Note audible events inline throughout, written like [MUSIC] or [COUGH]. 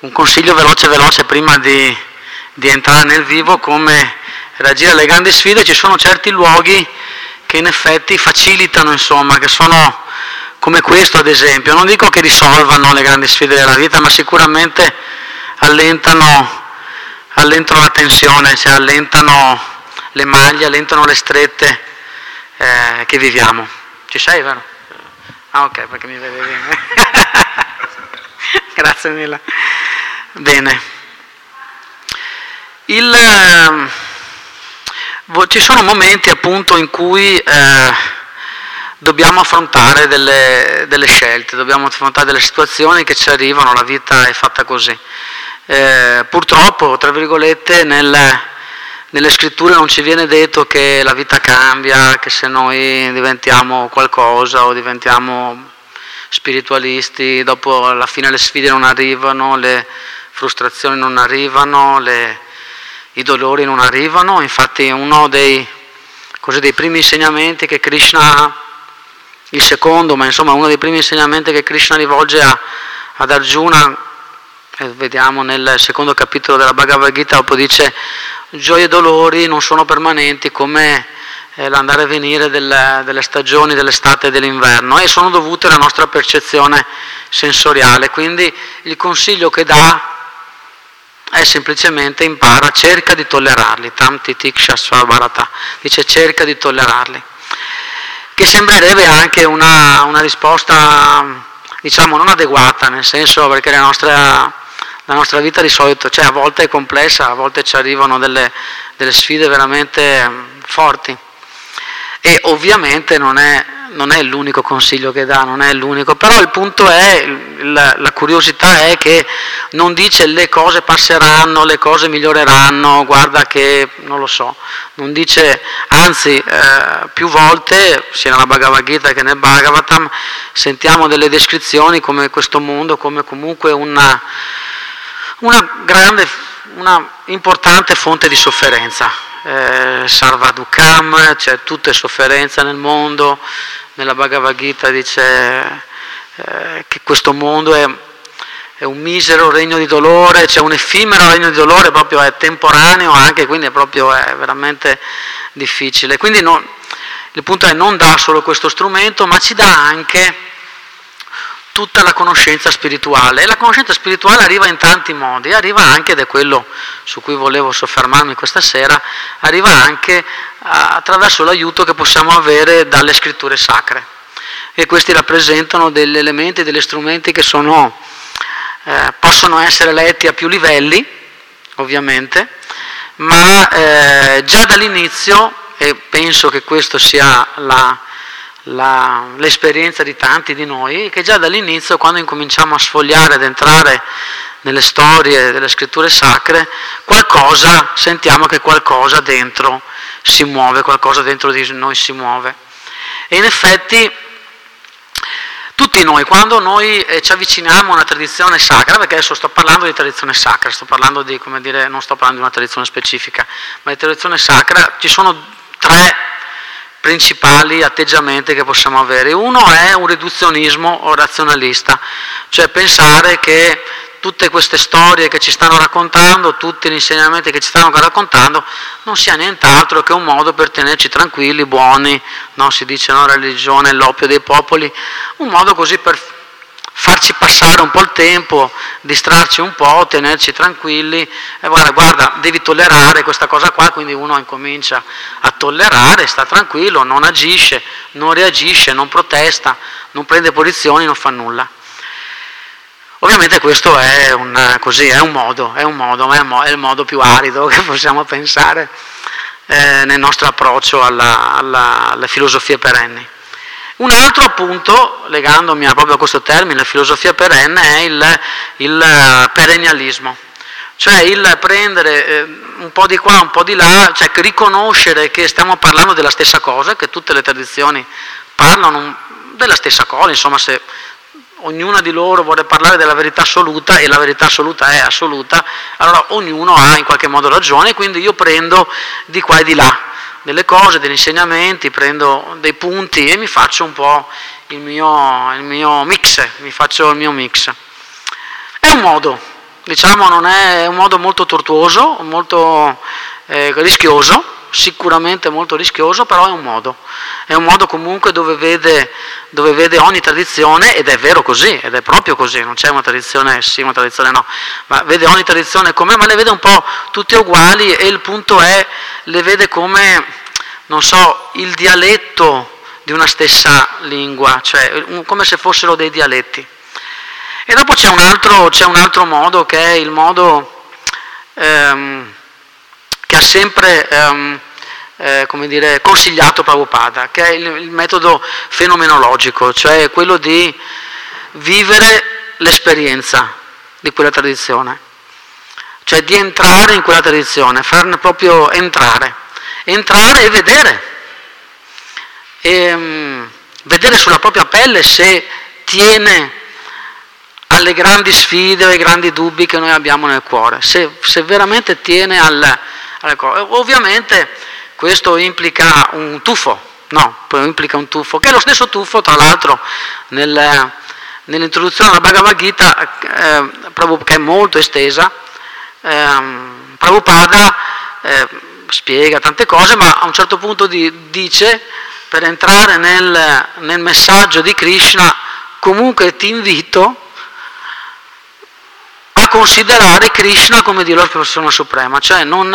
un consiglio veloce veloce prima di, di entrare nel vivo, come reagire alle grandi sfide, ci sono certi luoghi che in effetti facilitano, insomma, che sono come questo ad esempio. Non dico che risolvano le grandi sfide della vita, ma sicuramente allentano, allentano la tensione, cioè allentano le maglie, allentano le strette eh, che viviamo. Ci sei, vero? Ah ok, perché mi vedevi. [LAUGHS] Grazie mille. Bene. Il, eh, ci sono momenti appunto in cui eh, dobbiamo affrontare delle, delle, scelte, dobbiamo affrontare delle situazioni che ci arrivano, la vita è fatta così. Eh, purtroppo, tra virgolette, nel, nelle scritture non ci viene detto che la vita cambia, che se noi diventiamo qualcosa o diventiamo spiritualisti, dopo alla fine le sfide non arrivano, le frustrazioni non arrivano, le, i dolori non arrivano. Infatti uno dei, così, dei primi insegnamenti che Krishna, il secondo, ma insomma uno dei primi insegnamenti che Krishna rivolge a, ad Arjuna, eh, vediamo nel secondo capitolo della Bhagavad Gita, dopo dice gioie e dolori non sono permanenti come eh, l'andare e venire del, delle stagioni, dell'estate e dell'inverno e sono dovute alla nostra percezione sensoriale. Quindi il consiglio che dà è semplicemente impara, cerca di tollerarli, tam titiksha svarvarata, dice cerca di tollerarli, che sembrerebbe anche una, una risposta diciamo non adeguata, nel senso perché la nostra la nostra vita di solito, cioè a volte è complessa, a volte ci arrivano delle, delle sfide veramente forti. E ovviamente non è, non è, l'unico consiglio che dà, non è l'unico, però il punto è, la, la, curiosità è che non dice le cose passeranno, le cose miglioreranno, guarda che non lo so, non dice, anzi eh, più volte, sia nella Bhagavad Gita che nel Bhagavatam, sentiamo delle descrizioni come questo mondo, come comunque una una grande, una importante fonte di sofferenza. Eh, Sarvadukam, c'è tutta sofferenza nel mondo, nella Bhagavad Gita dice eh, che questo mondo è, è, un misero regno di dolore, c'è un effimero regno di dolore, proprio è temporaneo anche, quindi è proprio è veramente difficile. Quindi non, il punto è non dà solo questo strumento, ma ci dà anche tutta la conoscenza spirituale e la conoscenza spirituale arriva in tanti modi, arriva anche, ed è quello su cui volevo soffermarmi questa sera, arriva anche attraverso l'aiuto che possiamo avere dalle scritture sacre. E questi rappresentano degli elementi, degli strumenti che sono, eh, possono essere letti a più livelli, ovviamente, ma eh, già dall'inizio, e penso che questo sia la, la, l'esperienza di tanti di noi che già dall'inizio, quando incominciamo a sfogliare ed entrare nelle storie delle scritture sacre, qualcosa, sentiamo che qualcosa dentro si muove, qualcosa dentro di noi si muove. E in effetti tutti noi, quando noi eh, ci avviciniamo a una tradizione sacra, perché adesso sto parlando di tradizione sacra, sto parlando di, come dire, non sto parlando di una tradizione specifica, ma di tradizione sacra, ci sono tre principali atteggiamenti che possiamo avere. Uno è un riduzionismo razionalista, cioè pensare che tutte queste storie che ci stanno raccontando, tutti gli insegnamenti che ci stanno raccontando, non sia nient'altro che un modo per tenerci tranquilli, buoni, no? si dice no, religione, l'oppio dei popoli, un modo così per farci passare un po' il tempo, distrarci un po', tenerci tranquilli e guarda, guarda, devi tollerare questa cosa qua, quindi uno incomincia a tollerare, sta tranquillo, non agisce, non reagisce, non protesta, non prende posizioni, non fa nulla. Ovviamente questo è un, così, è un modo, è un modo, ma è il modo più arido che possiamo pensare eh, nel nostro approccio alla, alla, alle filosofie perenni. Un altro appunto, legandomi proprio a questo termine, la filosofia perenne, è il, il eh, perennialismo, cioè il prendere eh, un po' di qua, un po' di là, cioè riconoscere che stiamo parlando della stessa cosa, che tutte le tradizioni parlano della stessa cosa, insomma se ognuna di loro vuole parlare della verità assoluta e la verità assoluta è assoluta, allora ognuno ha in qualche modo ragione, quindi io prendo di qua e di là delle cose, degli insegnamenti, prendo dei punti e mi faccio un po' il mio, il mio mix, mi faccio il mio mix. È un modo, diciamo non è un modo molto tortuoso, molto eh, rischioso, sicuramente molto rischioso, però è un modo, è un modo comunque dove vede, dove vede, ogni tradizione, ed è vero così, ed è proprio così, non c'è una tradizione sì, una tradizione no, ma vede ogni tradizione come, ma le vede un po' tutte uguali e il punto è, le vede come, non so, il dialetto di una stessa lingua, cioè come se fossero dei dialetti. E dopo c'è un altro, c'è un altro modo che è il modo... Ehm, che ha sempre ehm, eh, dire, consigliato Prabhupada, che è il, il metodo fenomenologico, cioè quello di vivere l'esperienza di quella tradizione, cioè di entrare in quella tradizione, farne proprio entrare, entrare e vedere, e, um, vedere sulla propria pelle se tiene alle grandi sfide ai grandi dubbi che noi abbiamo nel cuore, se, se veramente tiene al, Ovviamente questo implica un tuffo, no, implica un tuffo, che è lo stesso tuffo, tra l'altro, nel, nell'introduzione alla Bhagavad Gita, eh, che è molto estesa, eh, Prabhupada eh, spiega tante cose, ma a un certo punto di, dice, per entrare nel, nel messaggio di Krishna, comunque ti invito considerare Krishna come Dio la persona suprema, cioè non,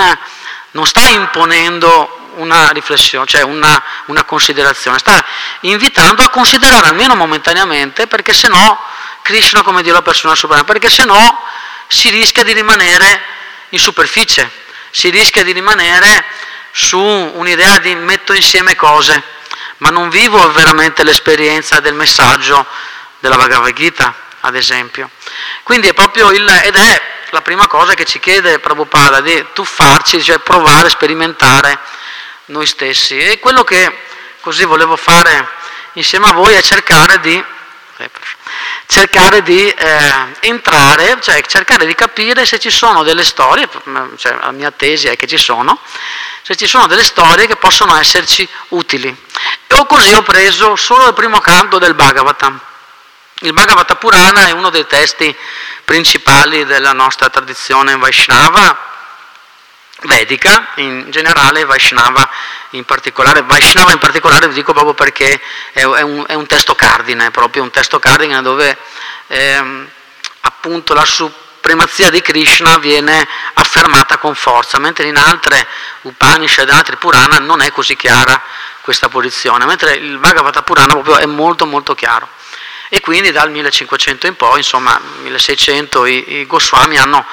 non sta imponendo una riflessione, cioè una, una, considerazione, sta invitando a considerare almeno momentaneamente, perché se no Krishna come Dio la persona suprema, perché se no si rischia di rimanere in superficie, si rischia di rimanere su un'idea di metto insieme cose, ma non vivo veramente l'esperienza del messaggio della Bhagavad Gita ad esempio. Quindi è proprio il, ed è la prima cosa che ci chiede Prabhupada, di tuffarci, cioè provare, sperimentare noi stessi. E quello che così volevo fare insieme a voi è cercare di, cercare di eh, entrare, cioè cercare di capire se ci sono delle storie, cioè la mia tesi è che ci sono, se ci sono delle storie che possono esserci utili. E così ho preso solo il primo canto del Bhagavatam il Bhagavata Purana è uno dei testi principali della nostra tradizione Vaishnava, vedica, in generale Vaishnava in particolare. Vaishnava in particolare vi dico proprio perché è, un, è un testo cardine, proprio un testo cardine dove ehm, appunto la supremazia di Krishna viene affermata con forza, mentre in altre Upanishad, in altri Purana non è così chiara questa posizione, mentre il Bhagavata Purana proprio è molto molto chiaro. E quindi dal 1500 in poi, insomma 1600, i, i Goswami hanno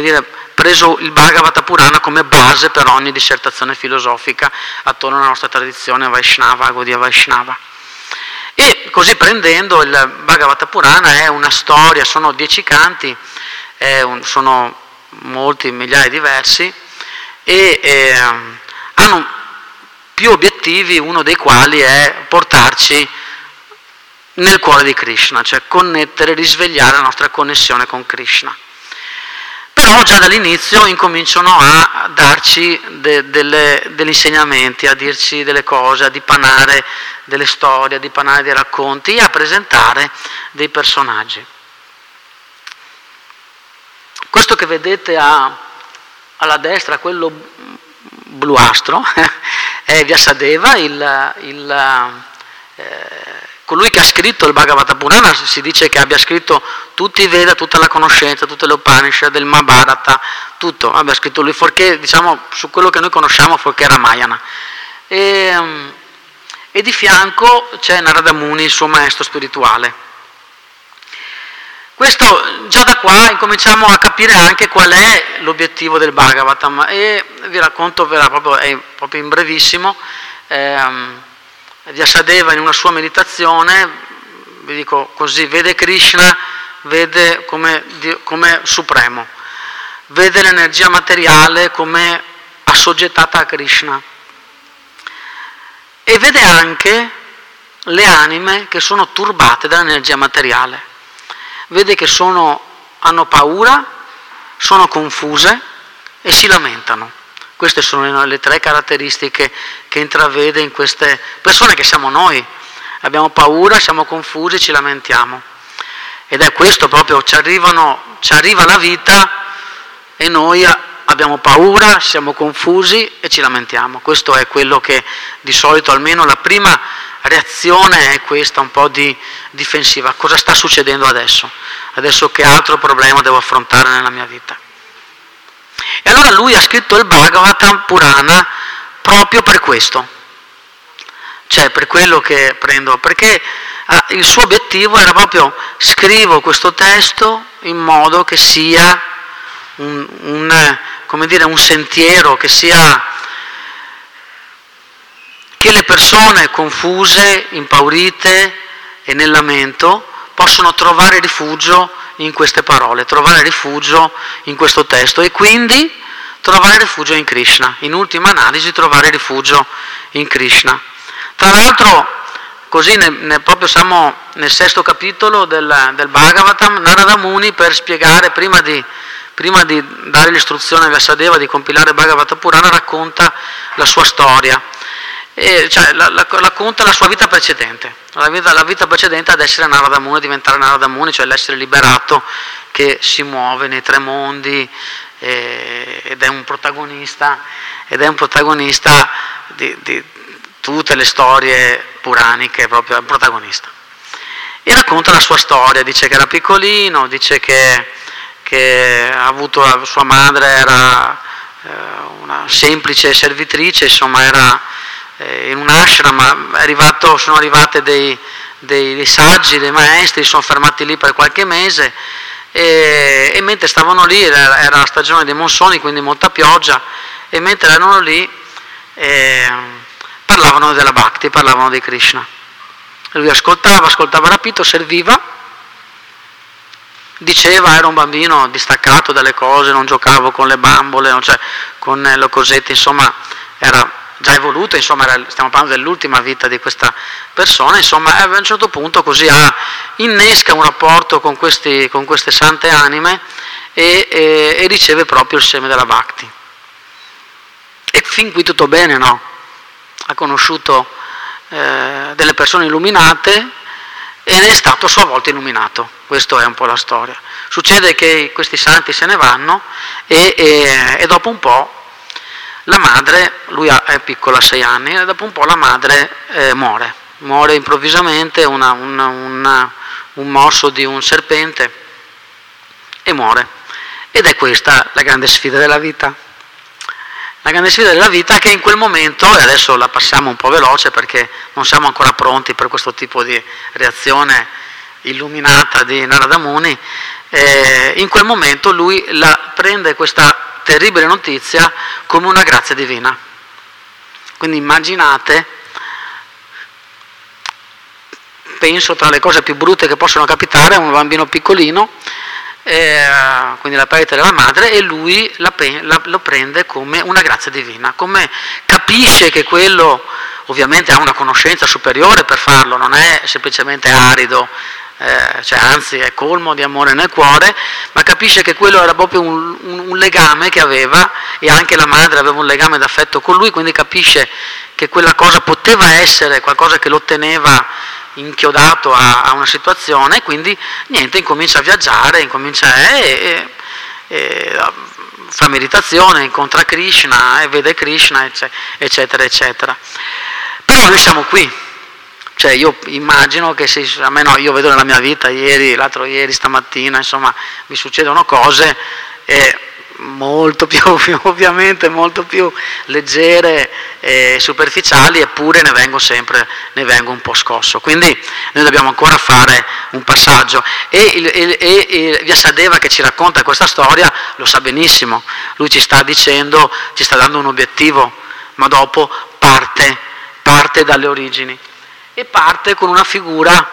dire, preso il Bhagavata Purana come base per ogni dissertazione filosofica attorno alla nostra tradizione Vaishnava, Gaudiya Vaishnava. E così prendendo il Bhagavata Purana è una storia, sono dieci canti, un, sono molti migliaia di versi e eh, hanno più obiettivi, uno dei quali è portarci nel cuore di Krishna, cioè connettere, risvegliare la nostra connessione con Krishna. Però già dall'inizio incominciano a darci de, delle, degli insegnamenti, a dirci delle cose, a dipanare delle storie, a dipanare dei racconti e a presentare dei personaggi. Questo che vedete a, alla destra, quello bluastro, [LAUGHS] è Vyasadeva, il, il eh, colui che ha scritto il Bhagavata Purana si dice che abbia scritto tutti i Veda, tutta la conoscenza, tutte le Upanishad, del Mahabharata, tutto, abbia scritto lui, forché, diciamo, su quello che noi conosciamo, forché Ramayana. E, ehm, e di fianco c'è Narada Muni, il suo maestro spirituale. Questo, già da qua incominciamo a capire anche qual è l'obiettivo del Bhagavatam e vi racconto, proprio, proprio in brevissimo, ehm, Vyasadeva in una sua meditazione, vi dico così, vede Krishna, vede come, come supremo, vede l'energia materiale come assoggettata a Krishna e vede anche le anime che sono turbate dall'energia materiale, vede che sono, hanno paura, sono confuse e si lamentano. Queste sono le tre caratteristiche che intravede in queste persone che siamo noi. Abbiamo paura, siamo confusi, ci lamentiamo. Ed è questo proprio, ci arrivano ci arriva la vita e noi abbiamo paura, siamo confusi e ci lamentiamo. Questo è quello che di solito almeno la prima reazione è questa un po' di difensiva. Cosa sta succedendo adesso? Adesso che altro problema devo affrontare nella mia vita? E allora lui ha scritto il Bhagavatam Purana proprio per questo, cioè per quello che prendo, perché ah, il suo obiettivo era proprio scrivo questo testo in modo che sia un, un, dire, un sentiero, che sia che le persone confuse, impaurite e nel lamento possono trovare rifugio in queste parole, trovare rifugio in questo testo e quindi trovare rifugio in Krishna, in ultima analisi trovare rifugio in Krishna. Tra l'altro, così ne, ne proprio siamo nel sesto capitolo del, del Bhagavatam, Narada Muni per spiegare, prima di, prima di dare l'istruzione a Vyasadeva di compilare Bhagavata Purana, racconta la sua storia e, cioè, la, la, racconta la sua vita precedente, la vita, la vita precedente ad essere Narada Muni, diventare Narada Muni, cioè l'essere liberato che si muove nei tre mondi eh, ed è un protagonista, è un protagonista di, di tutte le storie puraniche, proprio un protagonista. E racconta la sua storia, dice che era piccolino, dice che, che ha avuto sua madre era eh, una semplice servitrice, insomma era eh, in un ashram, arrivato, sono arrivate dei, dei, dei, saggi, dei maestri, sono fermati lì per qualche mese e, e mentre stavano lì, era, era, la stagione dei monsoni, quindi molta pioggia, e mentre erano lì eh, parlavano della Bhakti, parlavano di Krishna. Lui ascoltava, ascoltava rapito, serviva, diceva era un bambino distaccato dalle cose, non giocavo con le bambole, cioè con le cosette, insomma era già evoluto, insomma stiamo parlando dell'ultima vita di questa persona, insomma a un certo punto così ha, innesca un rapporto con, questi, con queste sante anime e, e, e, riceve proprio il seme della Bhakti. E fin qui tutto bene, no? Ha conosciuto eh, delle persone illuminate e ne è stato a sua volta illuminato, questa è un po' la storia. Succede che questi santi se ne vanno e, e dopo un po' La madre, lui è piccola, sei anni, e dopo un po' la madre eh, muore, muore improvvisamente, una, una, una, un morso di un serpente e muore. Ed è questa la grande sfida della vita. La grande sfida della vita è che in quel momento, e adesso la passiamo un po' veloce perché non siamo ancora pronti per questo tipo di reazione illuminata di Narada Muni, eh, in quel momento lui la, prende questa terribile notizia come una grazia divina. Quindi immaginate, penso tra le cose più brutte che possono capitare a un bambino piccolino, eh, quindi la perdita della madre, e lui la, la, lo prende come una grazia divina, come capisce che quello ovviamente ha una conoscenza superiore per farlo, non è semplicemente arido, eh, cioè anzi è colmo di amore nel cuore, ma capisce che quello era proprio un, un, un, legame che aveva e anche la madre aveva un legame d'affetto con lui, quindi capisce che quella cosa poteva essere qualcosa che lo teneva inchiodato a, a una situazione e quindi niente, incomincia a viaggiare, incomincia a... Eh, eh, fa meditazione, incontra Krishna e vede Krishna, eccetera, eccetera. Però noi siamo qui, cioè io immagino che se, a me no, io vedo nella mia vita, ieri, l'altro ieri, stamattina, insomma, mi succedono cose eh, molto [LAUGHS] più, ovviamente, molto più leggere e superficiali, eppure ne vengo sempre, ne vengo un po' scosso. Quindi noi dobbiamo ancora fare un passaggio. E, il, e, e Vyasadeva che ci racconta questa storia lo sa benissimo, lui ci sta dicendo, ci sta dando un obiettivo, ma dopo parte, parte dalle origini e parte con una figura,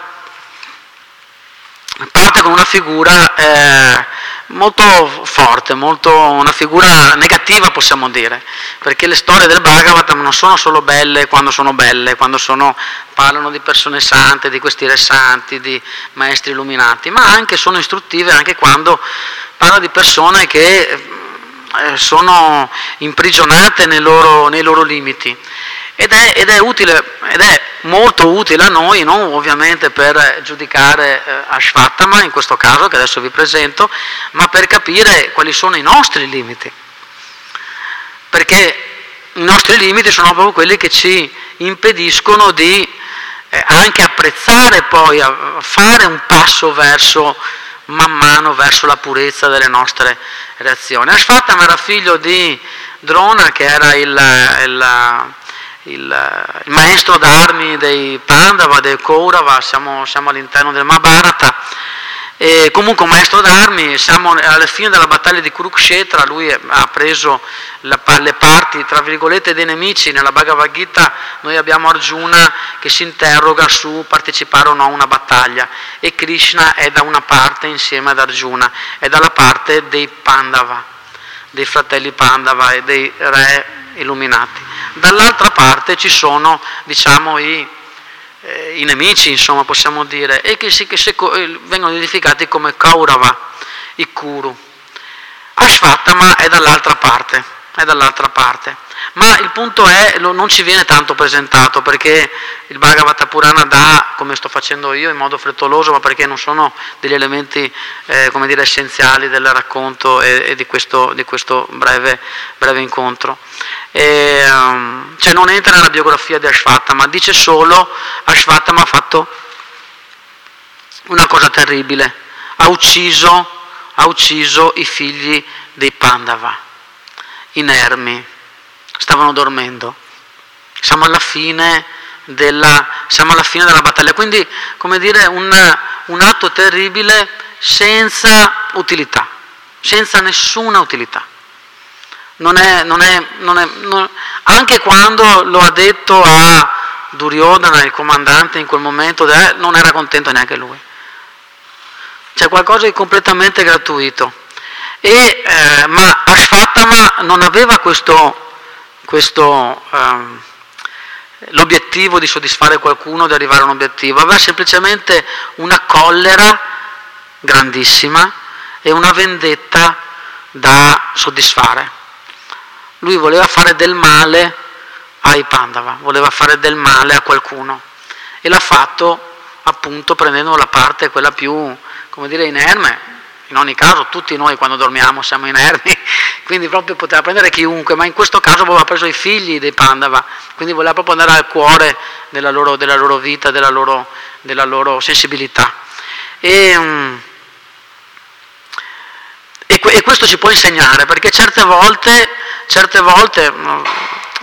con una figura eh, molto forte, molto, una figura negativa possiamo dire, perché le storie del Bhagavatam non sono solo belle quando sono belle, quando sono, parlano di persone sante, di questi re santi, di maestri illuminati, ma anche sono istruttive anche quando parla di persone che eh, sono imprigionate nei loro, nei loro limiti. Ed è, ed è utile, ed è molto utile a noi, non ovviamente per giudicare eh, Ashvatama in questo caso che adesso vi presento, ma per capire quali sono i nostri limiti. Perché i nostri limiti sono proprio quelli che ci impediscono di eh, anche apprezzare poi, a fare un passo verso, man mano, verso la purezza delle nostre reazioni. Ashvatthama era figlio di Drona, che era il, il, il, il maestro d'armi dei Pandava, dei Kaurava, siamo, siamo all'interno del Mahabharata e comunque un maestro d'armi, siamo alla fine della battaglia di Kurukshetra, lui ha preso la, le parti, tra virgolette, dei nemici. Nella Bhagavad Gita noi abbiamo Arjuna che si interroga su partecipare o no a una battaglia e Krishna è da una parte insieme ad Arjuna, è dalla parte dei Pandava, dei fratelli Pandava e dei re illuminati. Dall'altra parte ci sono, diciamo, i eh, i nemici, insomma, possiamo dire, e che, si, che si, eh, vengono identificati come Kaurava, i Kuru. Ashvatthama è dall'altra parte, è dall'altra parte. Ma il punto è, non ci viene tanto presentato perché il Bhagavata Purana dà, come sto facendo io, in modo frettoloso, ma perché non sono degli elementi eh, dire, essenziali del racconto e, e di questo, di questo breve, breve, incontro. E, um, cioè non entra nella biografia di Ashvatthama, dice solo Ashvatthama ha fatto una cosa terribile, ha ucciso, ha ucciso i figli dei Pandava, inermi stavano dormendo. Siamo alla fine della, alla fine della battaglia, quindi come dire un, un atto terribile senza utilità, senza nessuna utilità. Non è, non è, non è, anche quando lo ha detto a Duryodhana, il comandante in quel momento, non era contento neanche lui. C'è qualcosa di completamente gratuito. E, eh, ma Ashvatthama non aveva questo questo, ehm, l'obiettivo di soddisfare qualcuno, di arrivare a un obiettivo, aveva semplicemente una collera grandissima e una vendetta da soddisfare. Lui voleva fare del male ai Pandava, voleva fare del male a qualcuno. E l'ha fatto appunto prendendo la parte quella più, come dire, inerme, in ogni caso tutti noi quando dormiamo siamo inermi, [LAUGHS] quindi proprio poteva prendere chiunque, ma in questo caso aveva preso i figli dei Pandava, quindi voleva proprio andare al cuore della loro, della loro vita, della loro, della loro sensibilità. E, mm, e, e, questo ci può insegnare, perché certe volte, certe volte mm,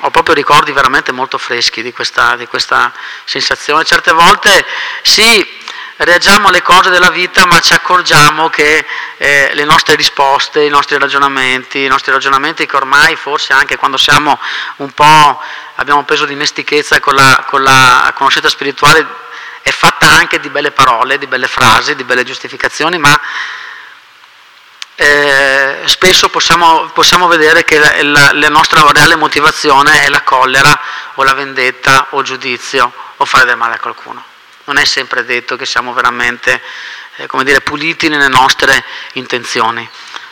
ho proprio ricordi veramente molto freschi di questa, di questa sensazione, certe volte sì, reagiamo alle cose della vita ma ci accorgiamo che eh, le nostre risposte, i nostri ragionamenti, i nostri ragionamenti che ormai forse anche quando siamo un po', abbiamo preso dimestichezza con la, con la conoscenza spirituale, è fatta anche di belle parole, di belle frasi, di belle giustificazioni, ma eh, spesso possiamo, possiamo, vedere che la, la, la nostra reale motivazione è la collera o la vendetta o il giudizio o fare del male a qualcuno non è sempre detto che siamo veramente eh, dire, puliti nelle nostre intenzioni.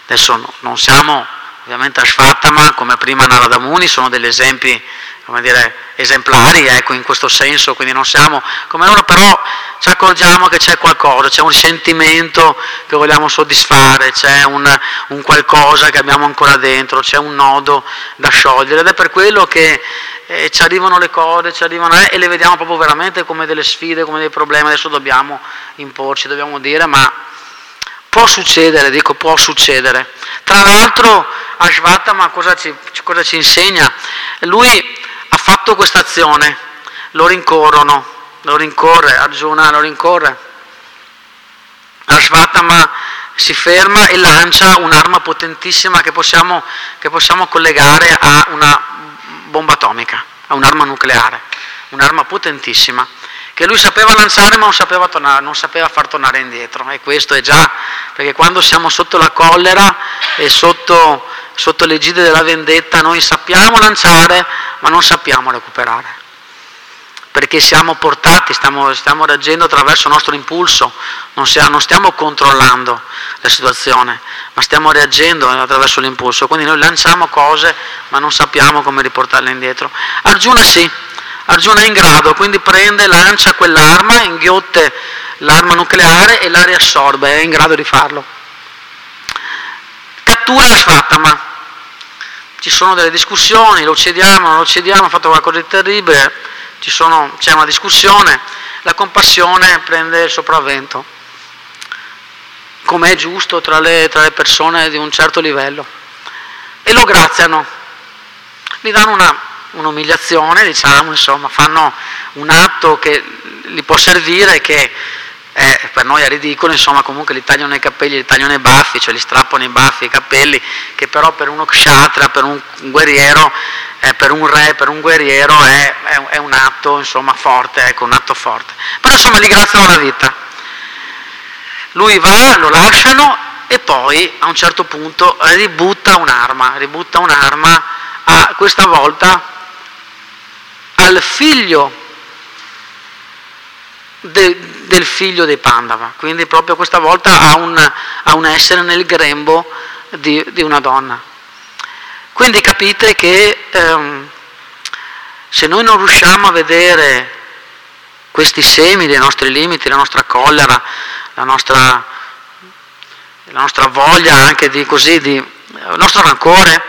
Adesso no, non siamo ovviamente Ashvatthama come prima Narada Muni, sono degli esempi dire, esemplari ecco, in questo senso, quindi non siamo come loro, però ci accorgiamo che c'è qualcosa, c'è un sentimento che vogliamo soddisfare, c'è un, un qualcosa che abbiamo ancora dentro, c'è un nodo da sciogliere ed è per quello che eh, ci arrivano le cose, ci arrivano, eh, e le vediamo proprio veramente come delle sfide, come dei problemi, adesso dobbiamo imporci, dobbiamo dire, ma può succedere, dico può succedere. Tra l'altro Ashvatthama cosa ci, cosa ci insegna? Lui ha fatto questa azione, lo rincorrono, lo rincorre, Arjuna lo rincorre. Ashvatthama si ferma e lancia un'arma potentissima che possiamo, che possiamo collegare a una bomba atomica, a un'arma nucleare, un'arma potentissima, che lui sapeva lanciare ma non sapeva, tornare, non sapeva far tornare indietro. E questo è già, perché quando siamo sotto la collera e sotto, sotto l'egide della vendetta, noi sappiamo lanciare ma non sappiamo recuperare perché siamo portati, stiamo, stiamo reagendo attraverso il nostro impulso, non, stiamo, non stiamo controllando la situazione, ma stiamo reagendo attraverso l'impulso, quindi noi lanciamo cose ma non sappiamo come riportarle indietro. Arjuna sì, Arjuna è in grado, quindi prende, lancia quell'arma, inghiotte l'arma nucleare e la riassorbe, è in grado di farlo. Cattura Ashvatthama. Ci sono delle discussioni, lo cediamo, non lo cediamo, ha fatto qualcosa di terribile, sono, c'è una discussione, la compassione prende il sopravvento, come è giusto tra le, tra le persone di un certo livello. E lo graziano, gli danno una, un'umiliazione, diciamo, insomma, fanno un atto che gli può servire, che eh, per noi è ridicolo, insomma comunque gli tagliano i capelli, gli tagliano i baffi, cioè gli strappano i baffi, i capelli, che però per uno kshatra, per un guerriero, eh, per un re, per un guerriero è, è, è un atto insomma forte, ecco, un atto forte. Però insomma gli graziano la vita. Lui va, lo lasciano e poi a un certo punto ributta un'arma, ributta un'arma a, questa volta al figlio de, del figlio dei Pandava, quindi proprio questa volta ha un, ha un essere nel grembo di, di, una donna. Quindi capite che ehm, se noi non riusciamo a vedere questi semi dei nostri limiti, la nostra collera, la nostra, la nostra voglia anche di così, di, il nostro rancore,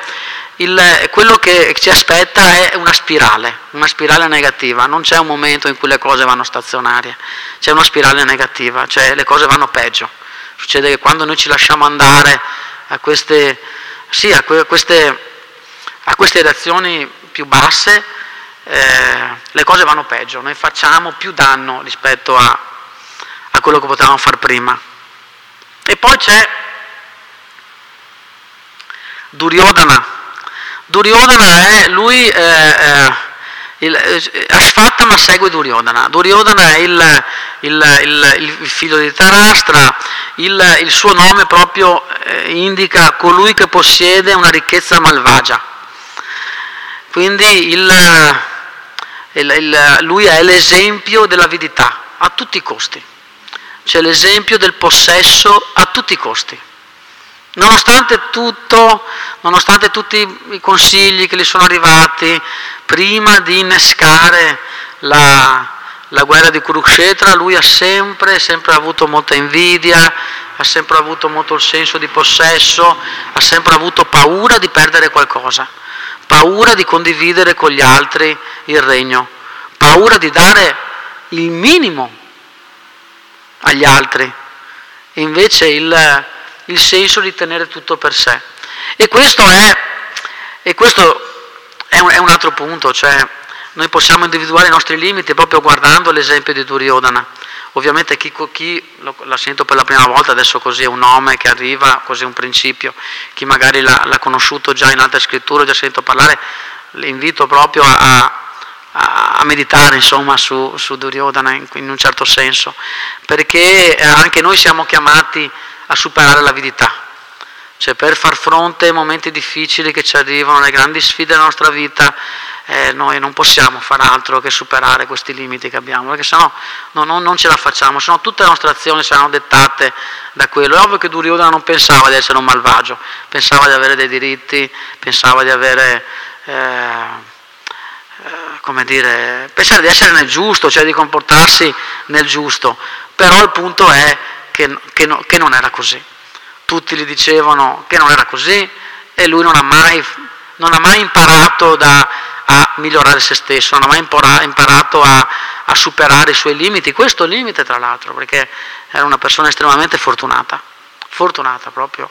il, quello che ci aspetta è una spirale, una spirale negativa, non c'è un momento in cui le cose vanno stazionarie, c'è una spirale negativa, cioè le cose vanno peggio. Succede che quando noi ci lasciamo andare a queste, sì, a queste, a queste reazioni più basse, eh, le cose vanno peggio, noi facciamo più danno rispetto a, a quello che potevamo fare prima. E poi c'è Duryodhana, Duryodhana è lui, eh, eh, il, eh, Ashvatthama segue Duryodhana, Duryodhana è il, il, il, il figlio di Tarastra, il, suo nome proprio eh, indica colui che possiede una ricchezza malvagia, quindi lui è l'esempio dell'avidità a tutti i costi, c'è l'esempio del possesso a tutti i costi. Nonostante tutto, nonostante tutti i consigli che gli sono arrivati, prima di innescare la, la guerra di Kurukshetra, lui ha sempre, sempre avuto molta invidia, ha sempre avuto molto il senso di possesso, ha sempre avuto paura di perdere qualcosa, paura di condividere con gli altri il regno, paura di dare il minimo agli altri. Invece il, il senso di tenere tutto per sé. E questo è, e questo è, un, è un, altro punto, cioè noi possiamo individuare i nostri limiti proprio guardando l'esempio di Duryodhana. Ovviamente chi, chi lo, la sento per la prima volta, adesso così è un nome che arriva, così è un principio, chi magari l'ha, l'ha conosciuto già in altre scritture, già sento parlare, l'invito proprio a, a, a meditare insomma, su, su Duryodhana in, in, un certo senso, perché eh, anche noi siamo chiamati a superare l'avidità, cioè per far fronte ai momenti difficili che ci arrivano, alle grandi sfide della nostra vita, eh, noi non possiamo fare altro che superare questi limiti che abbiamo, perché sennò no, no, non ce la facciamo, sennò tutte le nostre azioni saranno dettate da quello. È ovvio che Duryodhana non pensava di essere un malvagio, pensava di avere dei diritti, pensava di avere... Eh, eh come dire, pensare di essere nel giusto, cioè di comportarsi nel giusto, però il punto è che, che, no, che non era così. Tutti gli dicevano che non era così e lui non ha mai, non ha mai imparato da, a migliorare se stesso, non ha mai imparato a, a superare i suoi limiti, questo limite tra l'altro, perché era una persona estremamente fortunata, fortunata proprio.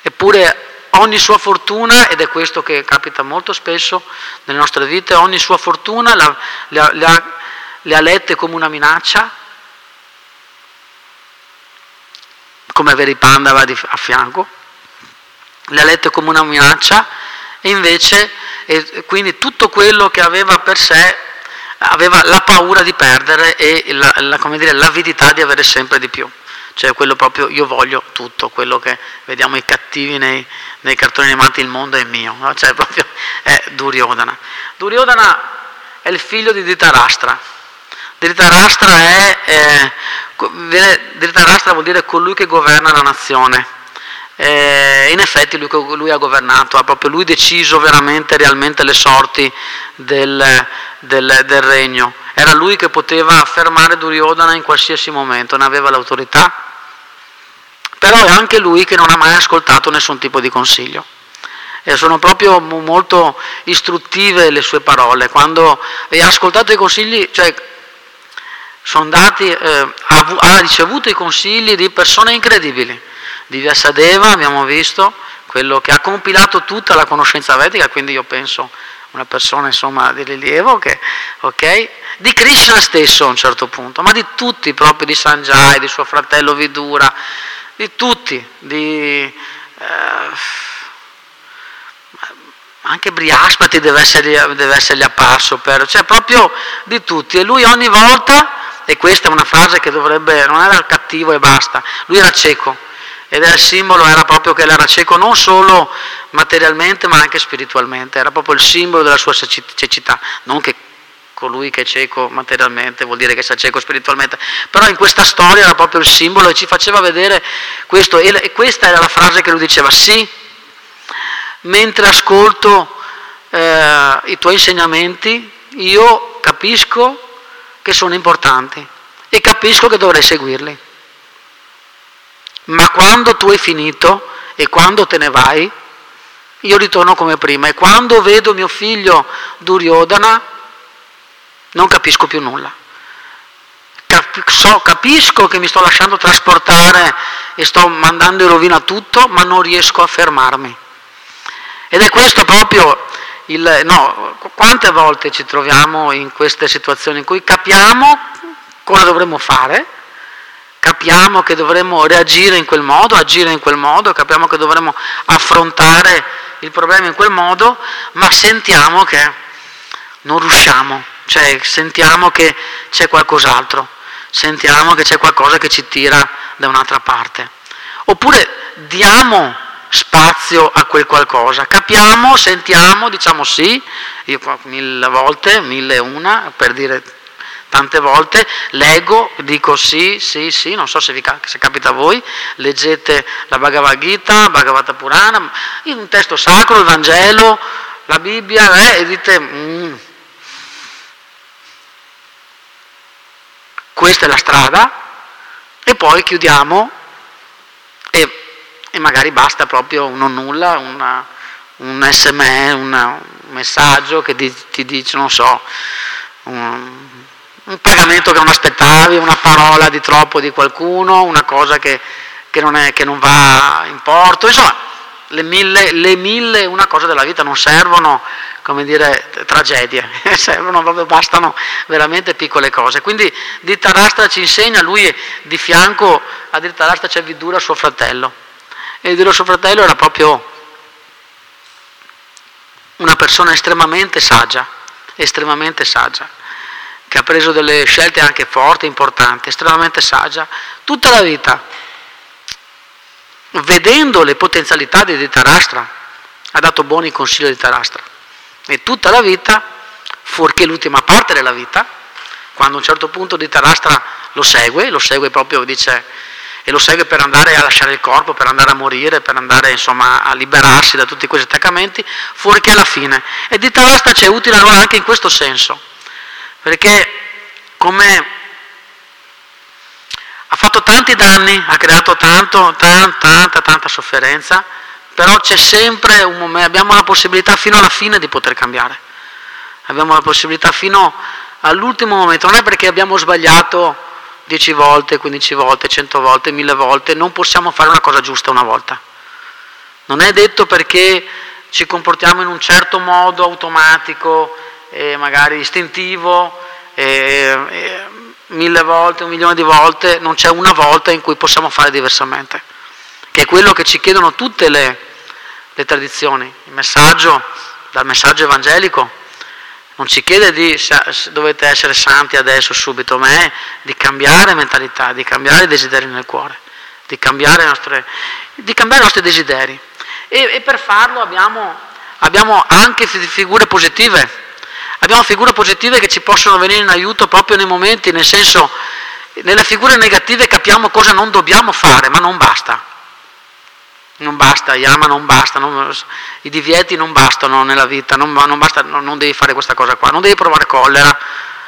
Eppure ogni sua fortuna, ed è questo che capita molto spesso nelle nostre vite, ogni sua fortuna le ha, le ha, le ha lette come una minaccia come avere i Pandava a fianco, le ha lette come una minaccia e invece, e quindi tutto quello che aveva per sé aveva la paura di perdere e la, la, dire, l'avidità di avere sempre di più. Cioè quello proprio, io voglio tutto, quello che vediamo i cattivi nei, nei cartoni animati, il mondo è mio, no? cioè [LAUGHS] proprio è Duryodhana. Duryodhana è il figlio di Dhritarashtra. Dhritarashtra è, eh, Dhritarashtra vuol dire colui che governa la nazione. E in effetti lui, lui, ha governato, ha proprio lui deciso veramente, realmente le sorti del, del, del regno. Era lui che poteva fermare Duryodhana in qualsiasi momento, ne aveva l'autorità, però è anche lui che non ha mai ascoltato nessun tipo di consiglio. E sono proprio molto istruttive le sue parole. Quando ha ascoltato i consigli, cioè dati, eh, ha, ha, ricevuto i consigli di persone incredibili. Di Vyasadeva abbiamo visto, quello che ha compilato tutta la conoscenza vedica, quindi io penso una persona insomma di rilievo, che, ok? Di Krishna stesso a un certo punto, ma di tutti, proprio di Sanjay, di suo fratello Vidura, di tutti, di... Eh, anche Briaspati deve essergli, deve essergli apparso, per, cioè proprio di tutti. E lui ogni volta, e questa è una frase che dovrebbe, non era cattivo e basta, lui era cieco. Ed il simbolo, era proprio che era cieco non solo materialmente ma anche spiritualmente, era proprio il simbolo della sua cecità, non che colui che è cieco materialmente vuol dire che sia cieco spiritualmente, però in questa storia era proprio il simbolo e ci faceva vedere questo. E questa era la frase che lui diceva, sì, mentre ascolto eh, i tuoi insegnamenti, io capisco che sono importanti e capisco che dovrei seguirli. Ma quando tu hai finito e quando te ne vai, io ritorno come prima e quando vedo mio figlio Duryodhana non capisco più nulla. Cap- so, capisco che mi sto lasciando trasportare e sto mandando in rovina tutto, ma non riesco a fermarmi. Ed è questo proprio il... No, quante volte ci troviamo in queste situazioni in cui capiamo cosa dovremmo fare, capiamo che dovremmo reagire in quel modo, agire in quel modo, capiamo che dovremmo affrontare il problema in quel modo, ma sentiamo che non riusciamo, cioè sentiamo che c'è qualcos'altro, sentiamo che c'è qualcosa che ci tira da un'altra parte. Oppure diamo spazio a quel qualcosa. Capiamo, sentiamo, diciamo sì, io mille volte, mille e una, per dire tante volte, leggo, dico sì, sì, sì, non so se, vi, se capita a voi, leggete la Bhagavad Gita, Bhagavata Purana, un testo sacro, il Vangelo, la Bibbia, eh, e dite, mm, questa è la strada, e poi chiudiamo e magari basta proprio un non nulla, una, un sms, una, un messaggio che ti, ti dice, non so, un, un, pagamento che non aspettavi, una parola di troppo di qualcuno, una cosa che, che, non, è, che non, va in porto, insomma, le mille, le mille una cosa della vita non servono, come dire, tragedie, [LAUGHS] servono proprio, bastano veramente piccole cose. Quindi Dhritarashtra ci insegna, lui di fianco a Dhritarashtra c'è Vidura, suo fratello e dello suo fratello era proprio una persona estremamente saggia, estremamente saggia, che ha preso delle scelte anche forti, importanti, estremamente saggia, tutta la vita, vedendo le potenzialità di Dhritarashtra, ha dato buoni consigli di Dhritarashtra. E tutta la vita, fuorché l'ultima parte della vita, quando a un certo punto Dhritarashtra lo segue, lo segue proprio, dice e lo segue per andare a lasciare il corpo, per andare a morire, per andare insomma, a liberarsi da tutti questi attaccamenti, fuori che alla fine. E di Tarasta ci è utile allora anche in questo senso, perché come ha fatto tanti danni, ha creato tanto, tanta, tanta, tanta sofferenza, però c'è sempre un momento, abbiamo la possibilità fino alla fine di poter cambiare, abbiamo la possibilità fino all'ultimo momento, non è perché abbiamo sbagliato 10 volte, 15 volte, 100 volte, 1000 volte, non possiamo fare una cosa giusta una volta. Non è detto perché ci comportiamo in un certo modo automatico, eh, magari istintivo, eh, eh, mille volte, un milione di volte, non c'è una volta in cui possiamo fare diversamente, che è quello che ci chiedono tutte le, le tradizioni. Il messaggio, dal messaggio evangelico, non ci chiede di dovete essere santi adesso, subito, ma è di cambiare mentalità, di cambiare i desideri nel cuore, di cambiare, nostre, di cambiare i nostri desideri. E, e per farlo abbiamo, abbiamo anche figure positive, abbiamo figure positive che ci possono venire in aiuto proprio nei momenti, nel senso, nelle figure negative capiamo cosa non dobbiamo fare, ma non basta. Non basta, Yama non basta, non, i divieti non bastano nella vita, non, non, basta, non, devi fare questa cosa qua, non devi provare collera,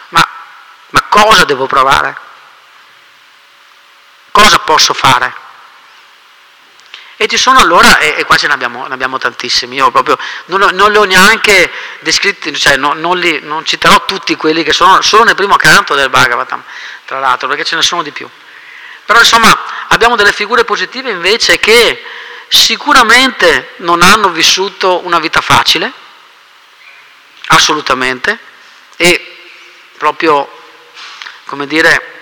ma, ma cosa devo provare? Cosa posso fare? E ci sono allora, e, e qua ce ne abbiamo, ne abbiamo, tantissimi, io proprio non, non li ho neanche descritti, cioè no, non, li, non, citerò tutti quelli che sono solo nel primo canto del Bhagavatam, tra l'altro, perché ce ne sono di più. Però insomma abbiamo delle figure positive invece che sicuramente non hanno vissuto una vita facile, assolutamente, e proprio, come dire,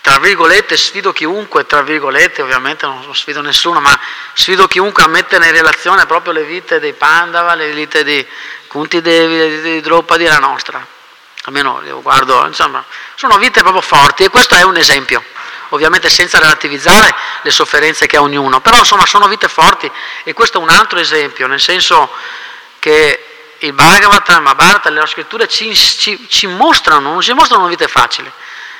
tra virgolette sfido chiunque, tra virgolette ovviamente non sfido nessuno, ma sfido chiunque a mettere in relazione proprio le vite dei Pandava, le vite di Kunti Devi, di Draupadi e la nostra. Almeno io guardo, insomma, sono vite proprio forti e questo è un esempio ovviamente senza relativizzare le sofferenze che ha ognuno, però insomma sono vite forti e questo è un altro esempio, nel senso che il Bhagavatam, Mahabharata, le scritture ci, ci, ci mostrano, non ci mostrano vite facili,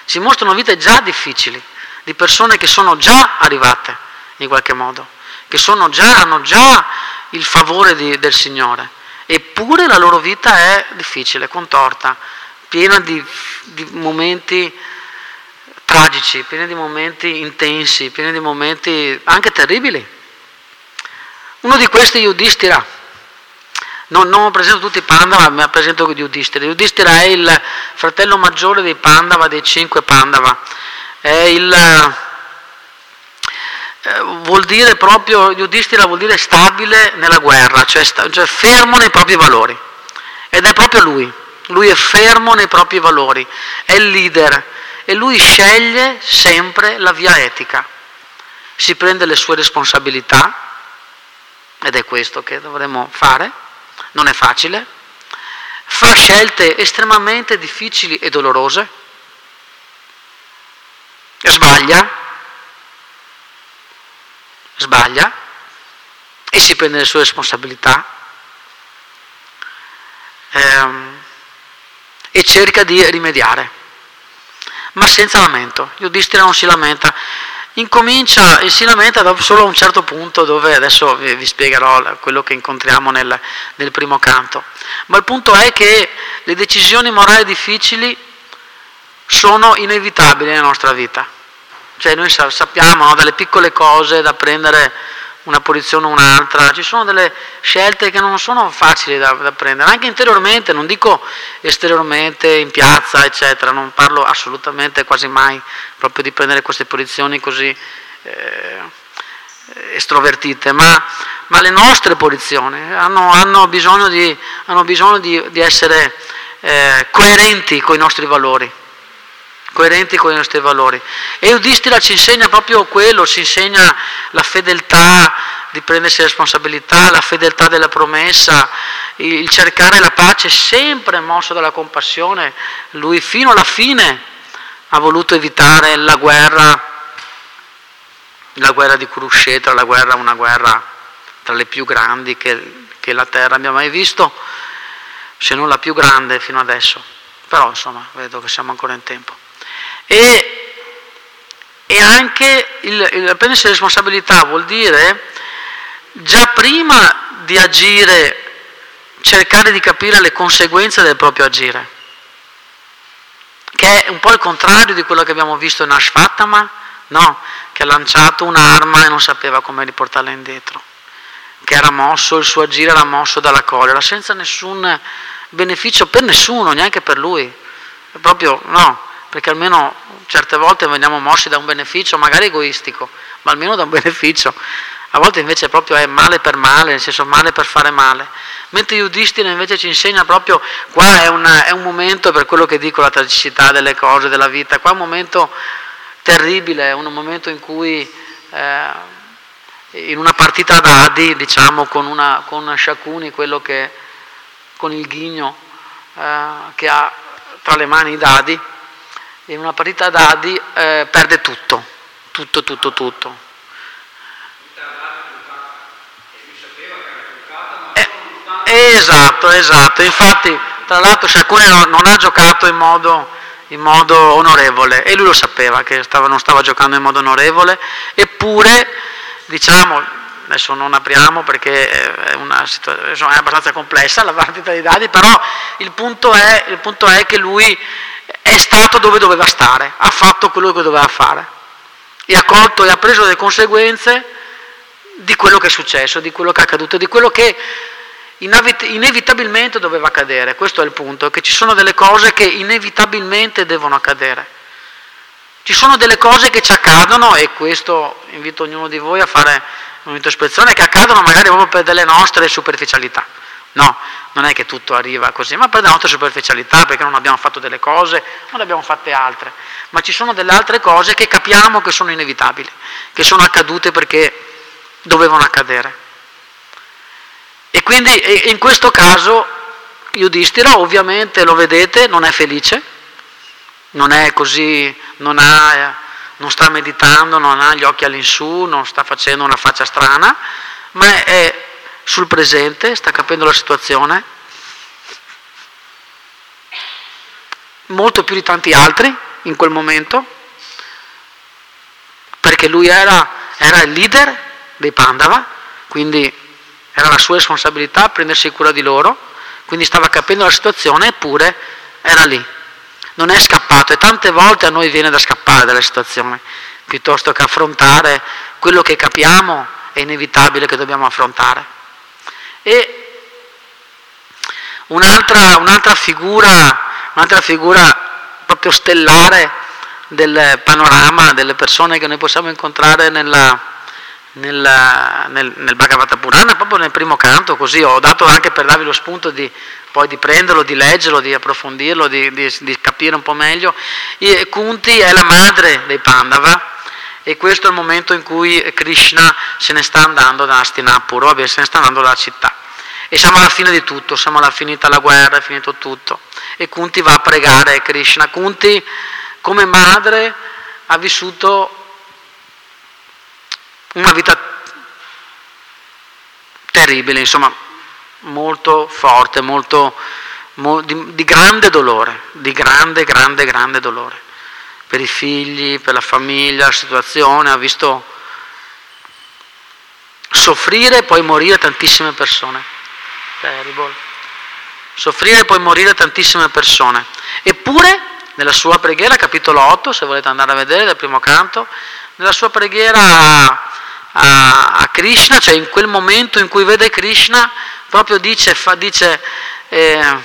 ci mostrano vite già difficili, di persone che sono già arrivate in qualche modo, che già, hanno già il favore di, del Signore, eppure la loro vita è difficile, contorta, piena di, di momenti tragici, pieni di momenti intensi, pieni di momenti anche terribili. Uno di questi è Yudhishthira. Non, non presento tutti i Pandava, ma presento Yudhishthira. Yudhishthira è il fratello maggiore dei Pandava, dei cinque Pandava. È il, eh, vuol dire proprio, Yudhishthira vuol dire stabile nella guerra, cioè, cioè fermo nei propri valori. Ed è proprio lui. Lui è fermo nei propri valori, è il leader, e lui sceglie sempre la via etica, si prende le sue responsabilità ed è questo che dovremmo fare, non è facile, fa scelte estremamente difficili e dolorose, sbaglia, sbaglia. E si prende le sue responsabilità. Ehm, e cerca di rimediare ma senza lamento. Yudhishthira non si lamenta, incomincia e si lamenta solo a un certo punto dove adesso vi, spiegherò quello che incontriamo nel, nel, primo canto. Ma il punto è che le decisioni morali difficili sono inevitabili nella nostra vita. Cioè noi sappiamo no, delle piccole cose da prendere una posizione o un'altra, ci sono delle scelte che non sono facili da, da, prendere, anche interiormente, non dico esteriormente, in piazza, eccetera, non parlo assolutamente quasi mai proprio di prendere queste posizioni così eh, estrovertite, ma, ma, le nostre posizioni hanno, hanno bisogno, di, hanno bisogno di, di essere eh, coerenti con i nostri valori coerenti con i nostri valori. E Udistira ci insegna proprio quello, ci insegna la fedeltà di prendersi responsabilità, la fedeltà della promessa, il cercare la pace sempre mosso dalla compassione. Lui fino alla fine ha voluto evitare la guerra, la guerra di Kurukshetra, la guerra, una guerra tra le più grandi che, che la terra abbia mai visto, se non la più grande fino adesso. Però insomma vedo che siamo ancora in tempo. E, e anche il, il prendersi responsabilità vuol dire già prima di agire cercare di capire le conseguenze del proprio agire, che è un po' il contrario di quello che abbiamo visto in Ashvatama, no? che ha lanciato un'arma e non sapeva come riportarla indietro, che era mosso, il suo agire era mosso dalla collera, senza nessun beneficio per nessuno, neanche per lui, proprio no, perché almeno certe volte veniamo mossi da un beneficio, magari egoistico, ma almeno da un [LAUGHS] beneficio. A volte invece proprio è male per male, nel senso male per fare male. Mentre Yudhishthira invece ci insegna proprio, qua è, una, è un momento per quello che dico, la tragicità delle cose, della vita, qua è un momento terribile, è un momento in cui eh, in una partita ad Adi, diciamo con, una, con Shakuni, quello che, con il ghigno eh, che ha tra le mani i dadi, in una partita dadi eh, perde tutto, tutto, tutto, tutto. Eh, esatto, esatto, infatti tra l'altro Sciacune non, non, ha giocato in modo, in modo, onorevole e lui lo sapeva che stava, non stava giocando in modo onorevole, eppure diciamo, adesso non apriamo perché è, una insomma, è abbastanza complessa la partita dei dadi, però il punto, è, il punto è che lui è stato dove doveva stare, ha fatto quello che doveva fare e ha colto e ha preso le conseguenze di quello che è successo, di quello che è accaduto, di quello che inevitabilmente doveva accadere. Questo è il punto, che ci sono delle cose che inevitabilmente devono accadere. Ci sono delle cose che ci accadono e questo invito ognuno di voi a fare un'introspezione, che accadono magari proprio per delle nostre superficialità. No, non è che tutto arriva così, ma per le nostre superficialità, perché non abbiamo fatto delle cose, non abbiamo fatte altre. Ma ci sono delle altre cose che capiamo che sono inevitabili, che sono accadute perché dovevano accadere. E quindi in questo caso Yudhishthira ovviamente lo vedete, non è felice, non è così, non, ha, non sta meditando, non ha gli occhi all'insù, non sta facendo una faccia strana, ma è sul presente, sta capendo la situazione, molto più di tanti altri in quel momento, perché lui era, era il leader dei Pandava, quindi era la sua responsabilità prendersi cura di loro, quindi stava capendo la situazione eppure era lì. Non è scappato e tante volte a noi viene da scappare dalla situazione, piuttosto che affrontare quello che capiamo è inevitabile che dobbiamo affrontare. E un'altra, un'altra, figura, un'altra figura proprio stellare del panorama delle persone che noi possiamo incontrare nella, nel, nel, nel Bhagavata Purana, proprio nel primo canto, così ho dato anche per darvi lo spunto di, poi di prenderlo, di leggerlo, di approfondirlo, di, di, di capire un po' meglio. E Kunti è la madre dei Pandava e questo è il momento in cui Krishna se ne sta andando da Astinapur, se ne sta andando dalla città. E siamo alla fine di tutto, siamo alla finita la guerra, è finito tutto. E Kunti va a pregare Krishna. Kunti come madre ha vissuto una vita terribile, insomma, molto forte, molto, mo, di, di grande dolore, di grande, grande, grande dolore per i figli, per la famiglia, la situazione, ha visto soffrire e poi morire tantissime persone. Terrible. Soffrire e poi morire tantissime persone. Eppure, nella sua preghiera, capitolo 8, se volete andare a vedere dal primo canto, nella sua preghiera a, a, Krishna, cioè in quel momento in cui vede Krishna, proprio dice, fa, dice eh,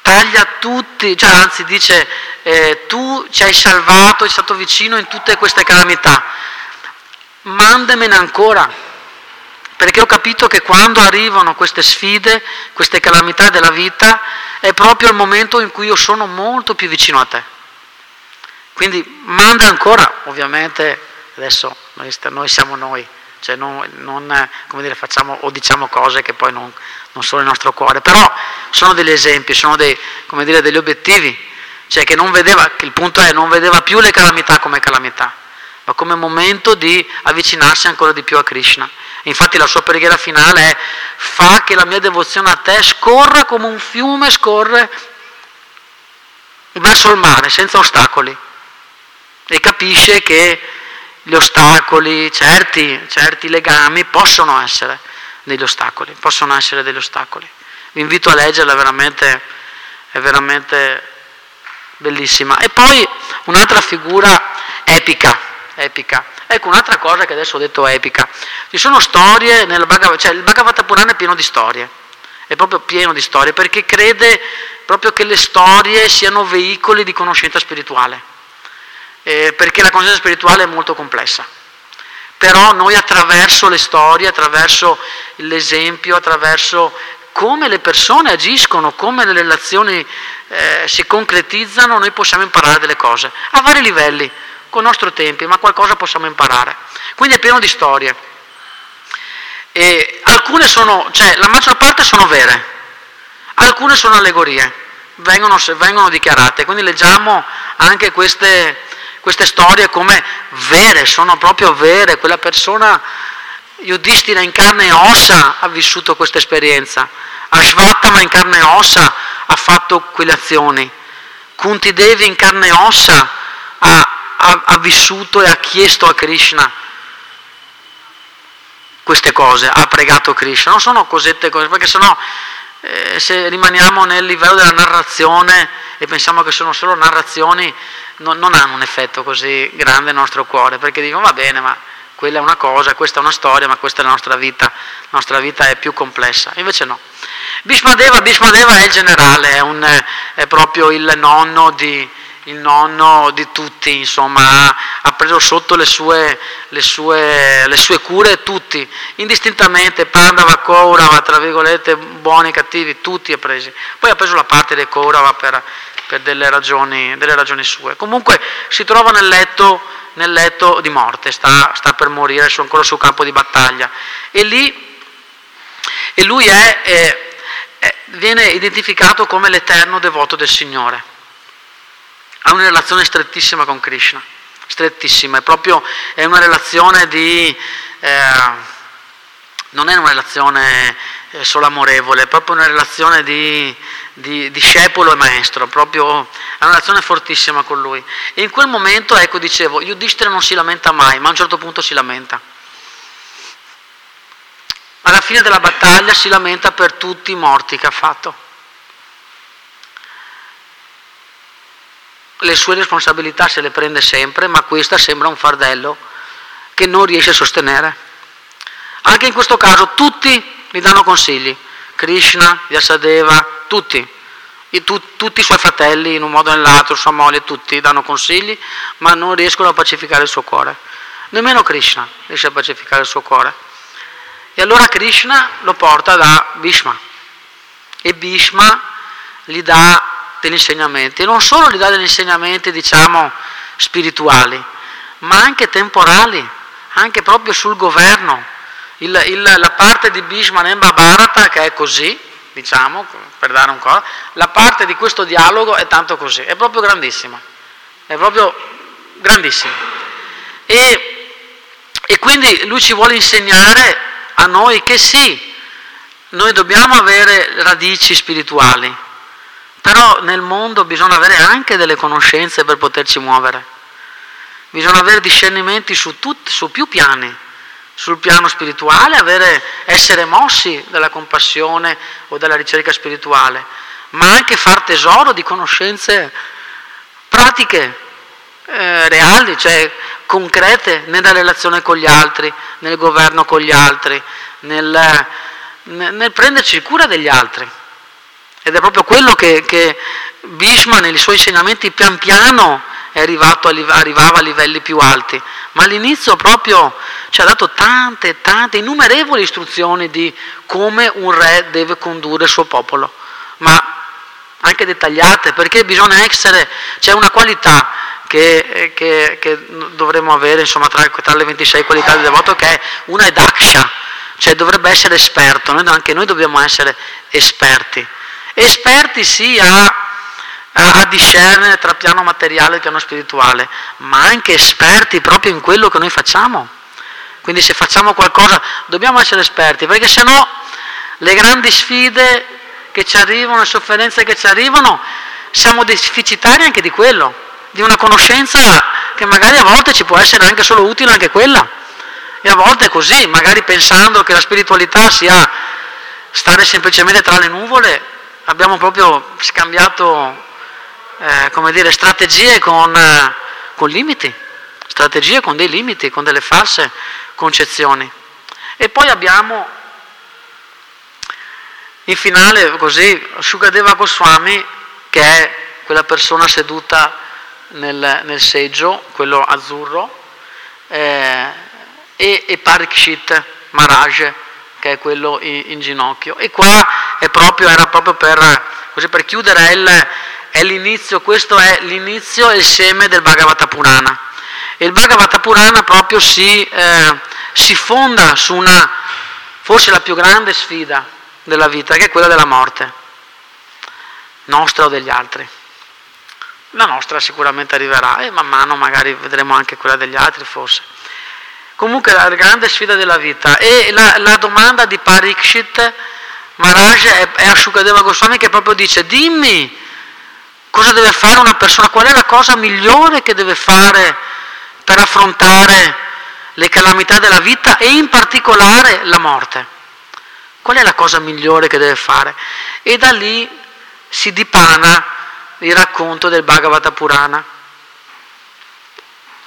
taglia tutti, cioè anzi dice eh, tu ci hai salvato, sei stato vicino in tutte queste calamità, mandamene ancora, perché ho capito che quando arrivano queste sfide, queste calamità della vita, è proprio il momento in cui io sono molto più vicino a te. Quindi manda ancora, ovviamente adesso noi, siamo noi, cioè non, non dire, facciamo o diciamo cose che poi non, non, sono nel nostro cuore, però sono degli esempi, sono dei, dire, degli obiettivi, cioè che non vedeva, che il punto è non vedeva più le calamità come calamità, ma come momento di avvicinarsi ancora di più a Krishna. Infatti la sua preghiera finale è fa che la mia devozione a te scorra come un fiume scorre verso il mare, senza ostacoli. E capisce che gli ostacoli, certi, certi legami possono essere degli ostacoli, possono essere degli ostacoli. Vi invito a leggerla, veramente, è veramente bellissima. E poi un'altra figura epica, epica. Ecco, un'altra cosa che adesso ho detto epica. Ci sono storie, nel Bhagavad, cioè il Bhagavata Purana è pieno di storie, è proprio pieno di storie, perché crede proprio che le storie siano veicoli di conoscenza spirituale eh, perché la conoscenza spirituale è molto complessa. Però noi attraverso le storie, attraverso l'esempio, attraverso come le persone agiscono, come le relazioni eh, si concretizzano, noi possiamo imparare delle cose, a vari livelli, con i nostri tempi, ma qualcosa possiamo imparare. Quindi è pieno di storie. E alcune sono, cioè la maggior parte sono vere, alcune sono allegorie, vengono, vengono dichiarate, quindi leggiamo anche queste, queste storie come vere, sono proprio vere, quella persona Yudhishthira in carne e ossa ha vissuto questa esperienza, Ashvatthama in carne e ossa ha fatto quelle azioni, Kunti Devi in carne e ossa ha, ha, ha vissuto e ha chiesto a Krishna queste cose, ha pregato Krishna, non sono cosette cose, perché sennò eh, se rimaniamo nel livello della narrazione e pensiamo che sono solo narrazioni, no, non hanno un effetto così grande nel nostro cuore, perché dicono va bene, ma quella è una cosa, questa è una storia, ma questa è la nostra vita, la nostra vita è più complessa. Invece no. Bhishmadeva, Bhishmadeva è il generale, è, un, è proprio il nonno, di, il nonno di tutti, insomma, ha, preso sotto le sue, le, sue, le sue, cure tutti, indistintamente, Pandava, Kaurava, tra virgolette, buoni, cattivi, tutti ha presi. Poi ha preso la parte dei Kaurava per, per delle, ragioni, delle ragioni sue. Comunque si trova nel letto nel letto di morte, sta, sta per morire, è ancora sul campo di battaglia. E lì e lui è, è, è, viene identificato come l'eterno devoto del Signore. Ha una relazione strettissima con Krishna, strettissima, è proprio è una relazione di... Eh, non è una relazione eh, solo amorevole, è proprio una relazione di, di discepolo e maestro, proprio è una relazione fortissima con lui. E in quel momento, ecco, dicevo, Yudhishthira non si lamenta mai, ma a un certo punto si lamenta. Alla fine della battaglia si lamenta per tutti i morti che ha fatto. Le sue responsabilità se le prende sempre, ma questa sembra un fardello che non riesce a sostenere. Anche in questo caso tutti gli danno consigli, Krishna, Vyasadeva, tutti, tu, tutti i suoi fratelli in un modo o nell'altro, sua moglie, tutti danno consigli, ma non riescono a pacificare il suo cuore. Nemmeno Krishna riesce a pacificare il suo cuore. E allora Krishna lo porta da Bhishma e Bhishma gli dà degli insegnamenti, non solo gli dà degli insegnamenti, diciamo, spirituali, ma anche temporali, anche proprio sul governo il, il, la parte di Bhishma Nemba Bharata che è così, diciamo, per dare un co', la parte di questo dialogo è tanto così, è proprio grandissima, è proprio grandissima. E, e quindi lui ci vuole insegnare a noi che sì, noi dobbiamo avere radici spirituali, però nel mondo bisogna avere anche delle conoscenze per poterci muovere, bisogna avere discernimenti su, tutti, su più piani sul piano spirituale, avere, essere mossi dalla compassione o dalla ricerca spirituale, ma anche far tesoro di conoscenze pratiche, eh, reali, cioè concrete nella relazione con gli altri, nel governo con gli altri, nel, nel prenderci cura degli altri. Ed è proprio quello che, che Bhishma nei suoi insegnamenti pian piano arrivato, arrivava a livelli più alti, ma all'inizio proprio ci ha dato tante, tante, innumerevoli istruzioni di come un re deve condurre il suo popolo, ma anche dettagliate, perché bisogna essere, c'è una qualità che, che, che dovremmo avere insomma, tra, tra, le 26 qualità del devoto che è una è daksha, cioè dovrebbe essere esperto, noi, anche noi dobbiamo essere esperti. Esperti sì a a discernere tra piano materiale e piano spirituale, ma anche esperti proprio in quello che noi facciamo. Quindi se facciamo qualcosa dobbiamo essere esperti, perché se no le grandi sfide che ci arrivano, le sofferenze che ci arrivano, siamo deficitari anche di quello, di una conoscenza che magari a volte ci può essere anche solo utile anche quella. E a volte è così, magari pensando che la spiritualità sia stare semplicemente tra le nuvole, abbiamo proprio scambiato eh, come dire, strategie con, eh, con limiti, strategie con dei limiti, con delle false concezioni. E poi abbiamo in finale così Shukadeva Goswami che è quella persona seduta nel, nel seggio, quello azzurro, eh, e, e Parikshit Maharaj che è quello in, in ginocchio. E qua proprio, era proprio per, così, per chiudere il, è l'inizio, questo è l'inizio e il seme del Bhagavata Purana. E il Bhagavata Purana proprio si, eh, si fonda su una, forse la più grande sfida della vita, che è quella della morte, nostra o degli altri. La nostra sicuramente arriverà e man mano magari vedremo anche quella degli altri forse. Comunque la grande sfida della vita e la, la domanda di Parikshit Maharaj è, è a Shukadeva Goswami che proprio dice dimmi Cosa deve fare una persona? Qual è la cosa migliore che deve fare per affrontare le calamità della vita e in particolare la morte. Qual è la cosa migliore che deve fare? E da lì si dipana il racconto del Bhagavata Purana.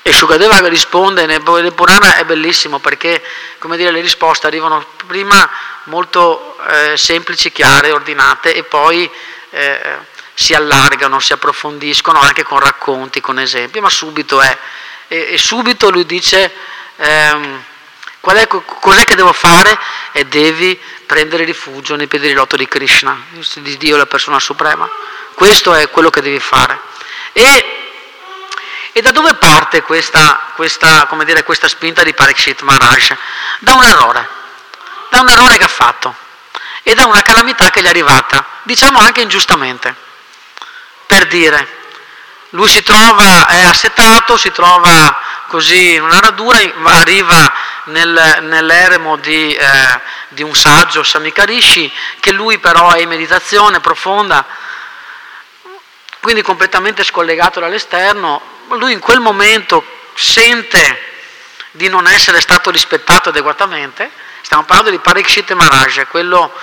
E Shukadeva risponde nel Purana è bellissimo perché come dire, le risposte arrivano prima molto eh, semplici, chiare, ordinate e poi eh, si allargano, si approfondiscono anche con racconti, con esempi, ma subito è. E, e subito lui dice ehm, è, cos'è che devo fare? E devi prendere rifugio nei piedi di lotto di Krishna, di Dio, la persona suprema. Questo è quello che devi fare. E, e da dove parte questa, questa, dire, questa spinta di Parikshit Maharaj? Da un errore, da un errore che ha fatto e da una calamità che gli è arrivata, diciamo anche ingiustamente, per dire, lui si trova, è assetato, si trova così in una radura, arriva nel, nell'eremo di, eh, di, un saggio, Samikarishi, che lui però è in meditazione profonda, quindi completamente scollegato dall'esterno, lui in quel momento sente di non essere stato rispettato adeguatamente, stiamo parlando di Parikshit Maharaj, quello,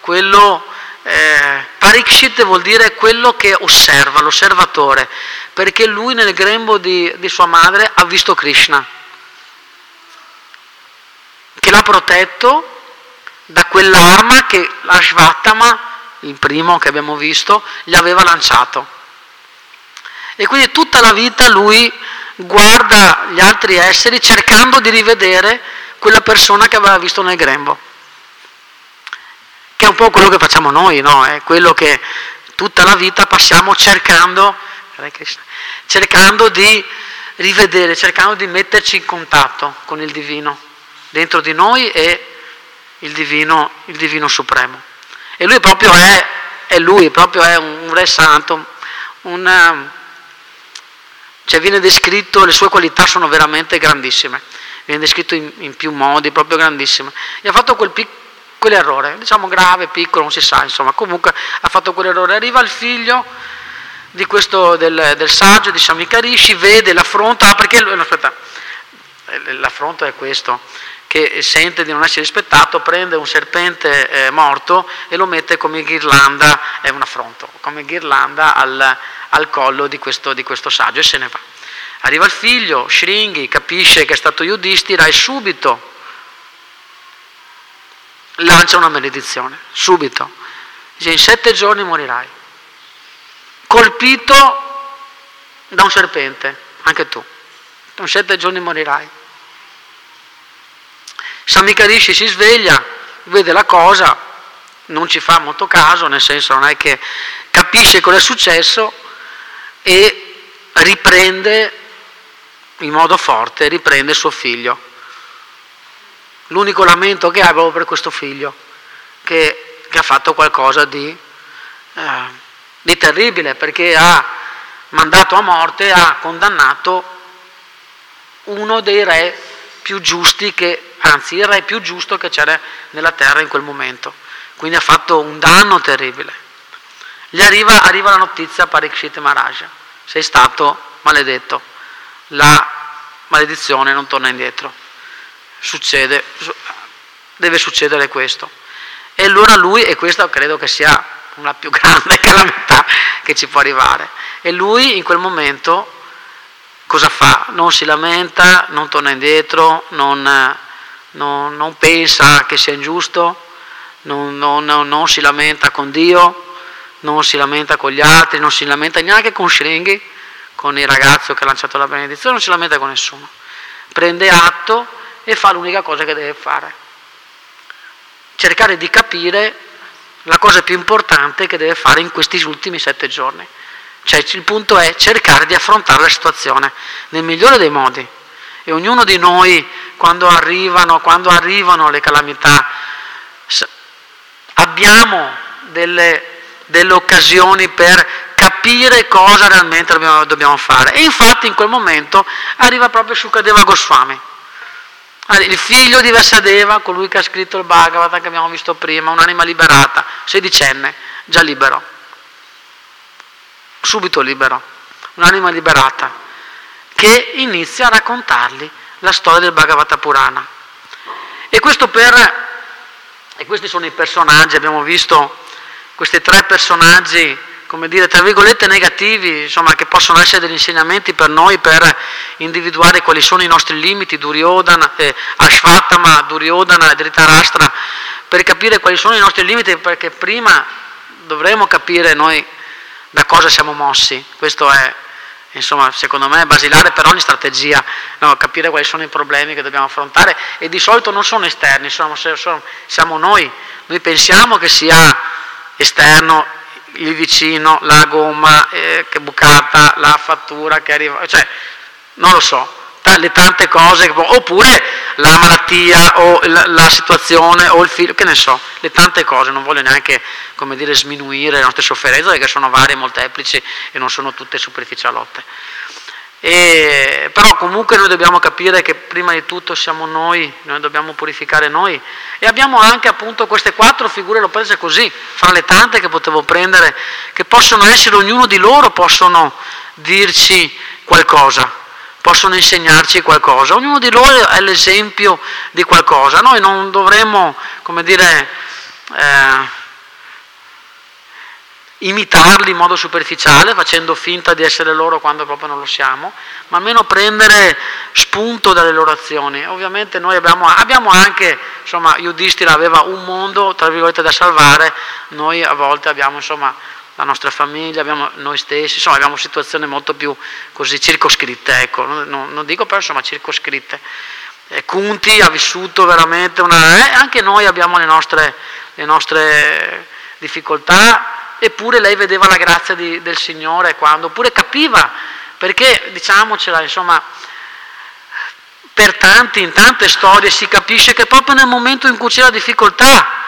quello eh, Parikshit vuol dire quello che osserva, l'osservatore, perché lui nel grembo di, di sua madre ha visto Krishna, che l'ha protetto da quell'arma che Ashvatama, il primo che abbiamo visto, gli aveva lanciato. E quindi tutta la vita lui guarda gli altri esseri cercando di rivedere quella persona che aveva visto nel grembo che è un po' quello che facciamo noi, no? È quello che tutta la vita passiamo cercando, cercando di rivedere, cercando di metterci in contatto con il divino dentro di noi e il divino, il divino supremo. E lui proprio è, è lui, proprio è un, re santo, un, cioè viene descritto, le sue qualità sono veramente grandissime, viene descritto in, in più modi, proprio grandissime. E ha fatto quel piccolo quell'errore, diciamo grave, piccolo, non si sa, insomma, comunque ha fatto quell'errore. Arriva il figlio di questo, del, del saggio di Samikarishi, vede l'affronto, ah perché no, aspetta, eh, l'affronto è questo, che sente di non essere rispettato, prende un serpente eh, morto e lo mette come ghirlanda, è un affronto, come ghirlanda al, al collo di questo, di questo, saggio e se ne va. Arriva il figlio, Shringi, capisce che è stato Yudhishthira e subito lancia una maledizione, subito. Dice in sette giorni morirai. Colpito da un serpente, anche tu. In sette giorni morirai. Samikarishi si sveglia, vede la cosa, non ci fa molto caso, nel senso non è che capisce cosa è successo e riprende in modo forte, riprende suo figlio L'unico lamento che ha è proprio per questo figlio, che, che ha fatto qualcosa di, eh, di terribile, perché ha mandato a morte, ha condannato uno dei re più giusti, che, anzi il re più giusto che c'era nella terra in quel momento. Quindi ha fatto un danno terribile. Gli arriva, arriva la notizia a Parikshit Maharaj, sei stato maledetto, la maledizione non torna indietro. Succede, deve succedere questo. E allora lui, e questa credo che sia una più [LAUGHS] grande calamità che ci può arrivare, e lui in quel momento cosa fa? Non si lamenta, non torna indietro, non, non, non pensa che sia ingiusto, non, non, si lamenta con Dio, non si lamenta con gli altri, non si lamenta neanche con Shringi, con il ragazzo che ha lanciato la benedizione, non si lamenta con nessuno. Prende atto e fa l'unica cosa che deve fare. Cercare di capire la cosa più importante che deve fare in questi ultimi sette giorni. Cioè il punto è cercare di affrontare la situazione nel migliore dei modi. E ognuno di noi, quando arrivano, quando arrivano le calamità, abbiamo delle, delle occasioni per capire cosa realmente dobbiamo, dobbiamo, fare. E infatti in quel momento arriva proprio Shukadeva Goswami il figlio di Vasadeva, colui che ha scritto il Bhagavata che abbiamo visto prima, un'anima liberata, sedicenne, già libero, subito libero, un'anima liberata, che inizia a raccontargli la storia del Bhagavata Purana. E, per, e questi sono i personaggi, abbiamo visto questi tre personaggi, come dire, tra virgolette negativi, insomma, che possono essere degli insegnamenti per noi per individuare quali sono i nostri limiti, Duryodhana, eh, Ashvatama, Duryodhana Dhritarashtra, per capire quali sono i nostri limiti, perché prima dovremo capire noi da cosa siamo mossi. Questo è, insomma, secondo me, basilare per ogni strategia, no? capire quali sono i problemi che dobbiamo affrontare e di solito non sono esterni, sono, siamo noi. Noi pensiamo che sia esterno il vicino, la gomma eh, che è bucata, la fattura che arriva, cioè non lo so, le tante cose, oppure la malattia o la, la, situazione o il figlio, che ne so, le tante cose, non voglio neanche come dire, sminuire le nostre sofferenze perché sono varie, molteplici e non sono tutte superficialotte. E, però comunque noi dobbiamo capire che prima di tutto siamo noi, noi dobbiamo purificare noi. E abbiamo anche appunto queste quattro figure, l'ho prese così, fra le tante che potevo prendere, che possono essere, ognuno di loro possono dirci qualcosa possono insegnarci qualcosa, ognuno di loro è l'esempio di qualcosa, noi non dovremmo, come dire, eh, imitarli in modo superficiale, facendo finta di essere loro quando proprio non lo siamo, ma almeno prendere spunto dalle loro azioni. Ovviamente noi abbiamo, abbiamo anche, insomma, Yudhishthira aveva un mondo, tra virgolette, da salvare, noi a volte abbiamo, insomma, la nostra famiglia, abbiamo noi stessi, insomma abbiamo situazioni molto più così circoscritte, ecco, non, non dico però insomma circoscritte. E Kunti ha vissuto veramente una... Eh, anche noi abbiamo le nostre, le nostre, difficoltà, eppure lei vedeva la grazia di, del Signore quando, oppure capiva, perché diciamocela, insomma, per tanti, in tante storie si capisce che proprio nel momento in cui c'è la difficoltà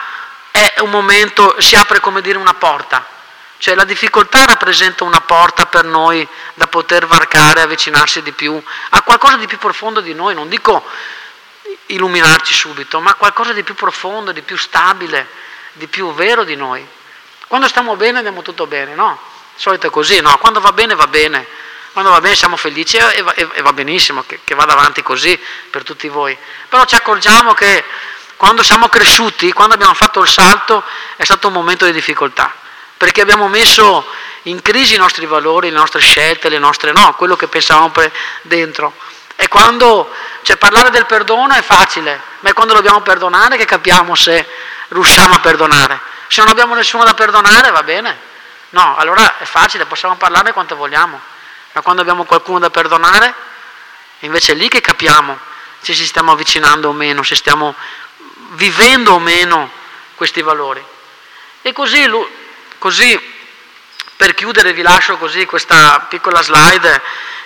è un momento, si apre come dire una porta cioè la difficoltà rappresenta una porta per noi da poter varcare, avvicinarsi di più a qualcosa di più profondo di noi, non dico illuminarci subito, ma qualcosa di più profondo, di più stabile, di più vero di noi. Quando stiamo bene andiamo tutto bene, no? Di solito è così, no? Quando va bene va bene, quando va bene siamo felici e va, e va benissimo che, che vada avanti così per tutti voi. Però ci accorgiamo che quando siamo cresciuti, quando abbiamo fatto il salto, è stato un momento di difficoltà perché abbiamo messo in crisi i nostri valori, le nostre scelte, le nostre no, quello che pensavamo dentro. E quando, cioè parlare del perdono è facile, ma è quando dobbiamo perdonare che capiamo se riusciamo a perdonare. Se non abbiamo nessuno da perdonare va bene. No, allora è facile, possiamo parlare quanto vogliamo, ma quando abbiamo qualcuno da perdonare, invece è lì che capiamo se ci stiamo avvicinando o meno, se stiamo vivendo o meno questi valori. E così Così, per chiudere, vi lascio così questa piccola slide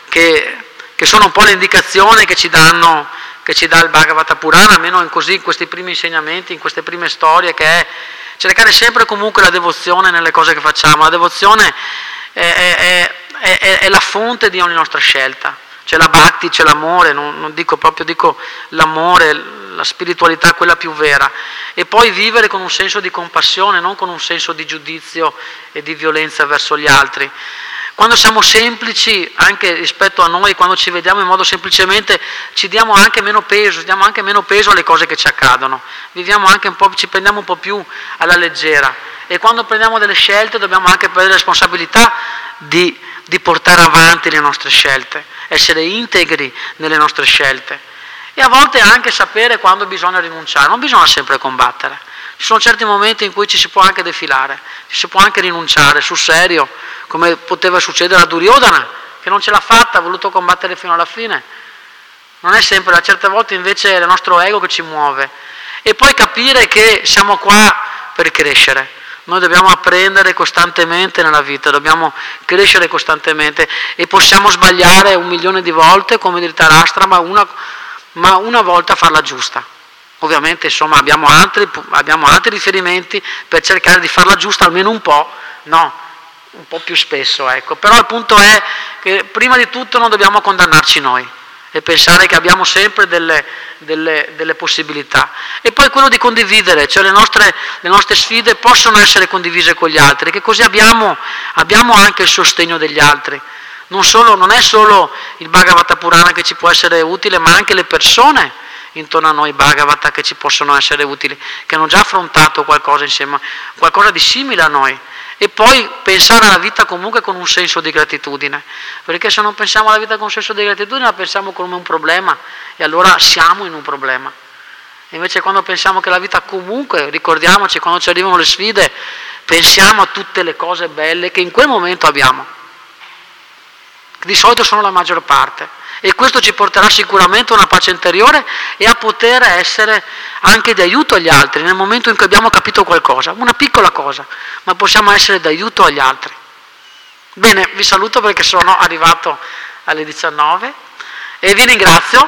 che, che sono un po' le indicazioni che ci, danno, che ci dà il Bhagavata Purana, almeno in, così, in questi primi insegnamenti, in queste prime storie, che è cercare sempre comunque la devozione nelle cose che facciamo. La devozione è, è, è, è la fonte di ogni nostra scelta. C'è la bhakti, c'è l'amore, non, non dico proprio, dico l'amore, la spiritualità quella più vera, e poi vivere con un senso di compassione, non con un senso di giudizio e di violenza verso gli altri. Quando siamo semplici, anche rispetto a noi, quando ci vediamo in modo semplicemente, ci diamo anche meno peso, diamo anche meno peso alle cose che ci accadono, viviamo anche un po', ci prendiamo un po' più alla leggera. E quando prendiamo delle scelte dobbiamo anche prendere responsabilità di, di portare avanti le nostre scelte, essere integri nelle nostre scelte. E a volte anche sapere quando bisogna rinunciare, non bisogna sempre combattere. Ci sono certi momenti in cui ci si può anche defilare, ci si può anche rinunciare sul serio, come poteva succedere a Duryodhana, che non ce l'ha fatta, ha voluto combattere fino alla fine. Non è sempre, a certe volte invece è il nostro ego che ci muove. E poi capire che siamo qua per crescere. Noi dobbiamo apprendere costantemente nella vita, dobbiamo crescere costantemente e possiamo sbagliare un milione di volte come dirà Tarastra, ma una ma una volta farla giusta. Ovviamente insomma, abbiamo, altri, abbiamo altri riferimenti per cercare di farla giusta almeno un po', no, un po' più spesso, ecco. Però il punto è che prima di tutto non dobbiamo condannarci noi e pensare che abbiamo sempre delle, delle, delle possibilità. E poi quello di condividere, cioè le nostre, le nostre, sfide possono essere condivise con gli altri, che così abbiamo, abbiamo anche il sostegno degli altri. Non, solo, non è solo il Bhagavata Purana che ci può essere utile, ma anche le persone intorno a noi Bhagavata che ci possono essere utili, che hanno già affrontato qualcosa insieme, qualcosa di simile a noi. E poi pensare alla vita comunque con un senso di gratitudine, perché se non pensiamo alla vita con un senso di gratitudine la pensiamo come un problema e allora siamo in un problema. Invece quando pensiamo che la vita comunque, ricordiamoci, quando ci arrivano le sfide, pensiamo a tutte le cose belle che in quel momento abbiamo. Di solito sono la maggior parte e questo ci porterà sicuramente a una pace interiore e a poter essere anche di aiuto agli altri nel momento in cui abbiamo capito qualcosa, una piccola cosa, ma possiamo essere d'aiuto agli altri. Bene, vi saluto perché sono arrivato alle 19 e vi ringrazio,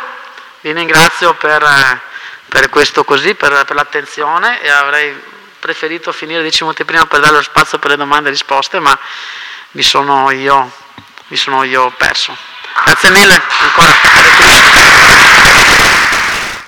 vi ringrazio per, per questo così, per, per, l'attenzione e avrei preferito finire 10 minuti prima per dare lo spazio per le domande e risposte, ma mi sono io, mi sono io perso. Grazie mille ancora.